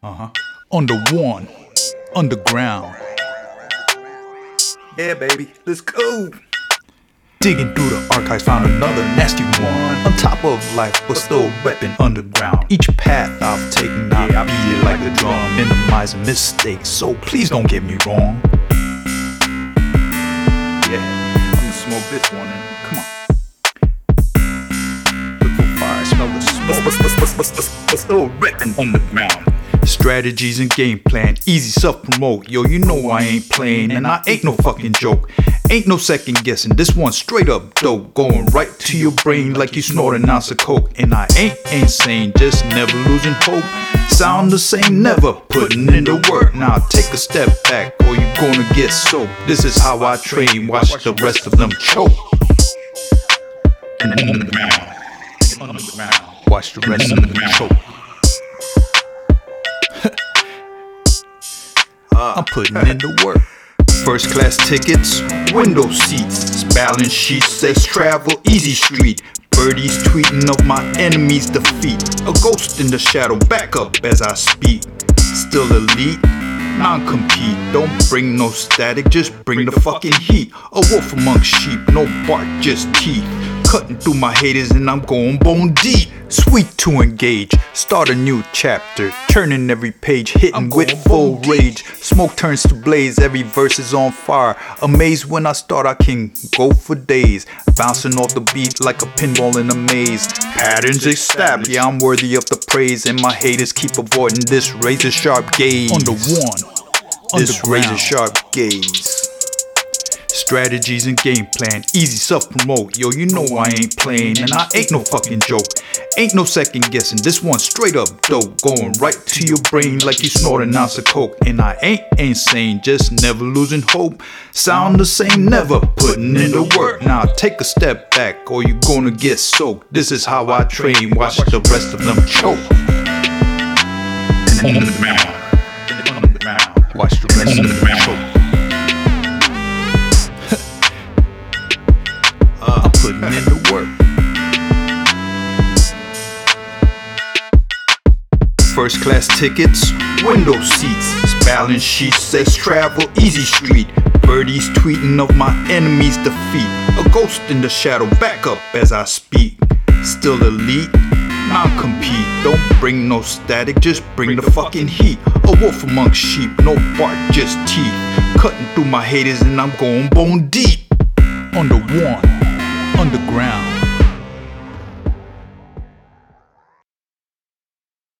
Uh huh. Under one, underground. Yeah, baby, let's go. Digging through the archives, found another nasty one. On top of life, but still repping underground. Each path I've taken, I Yeah, beat it like a drum, minimizing mistakes. So please don't get me wrong. Yeah, I'm gonna smoke this one and come on. Look fire, smell the smoke. But, still repping underground. Strategies and game plan, easy self promote. Yo, you know I ain't playing, and I ain't no fucking joke. Ain't no second guessing, this one straight up dope. Going right to your brain like you snort an ounce of coke. And I ain't insane, just never losing hope. Sound the same, never putting in the work. Now take a step back, or you gonna get soaked. This is how I train, watch the rest of them choke. Watch the rest of them choke. Uh. I'm putting in the work. First class tickets, window seats, balance sheet says travel easy street. Birdies tweeting of my enemy's defeat. A ghost in the shadow, back up as I speak. Still elite, non compete. Don't bring no static, just bring the fucking heat. A wolf among sheep, no bark, just teeth. Cutting through my haters and I'm going bone deep. Sweet to engage, start a new chapter. Turning every page, hitting with full rage. Smoke turns to blaze, every verse is on fire. Amazed when I start, I can go for days. Bouncing off the beat like a pinball in a maze. Patterns established, yeah, I'm worthy of the praise. And my haters keep avoiding this razor sharp gaze. Under one, this razor sharp gaze. Strategies and game plan, easy self promote. Yo, you know I ain't playing, and I ain't no fucking joke. Ain't no second guessing, this one straight up dope. Going right to your brain like you snort an ounce of coke. And I ain't insane, just never losing hope. Sound the same, never putting in the work. Now take a step back, or you're gonna get soaked. This is how I train, watch the rest of them choke. Underground. Underground. Watch the rest of them choke. First class tickets, window seats, balance sheet says travel easy street. Birdies tweeting of my enemy's defeat. A ghost in the shadow, back up as I speak. Still elite, non compete. Don't bring no static, just bring the fucking heat. A wolf among sheep, no bark, just teeth. Cutting through my haters and I'm going bone deep. Under one, underground.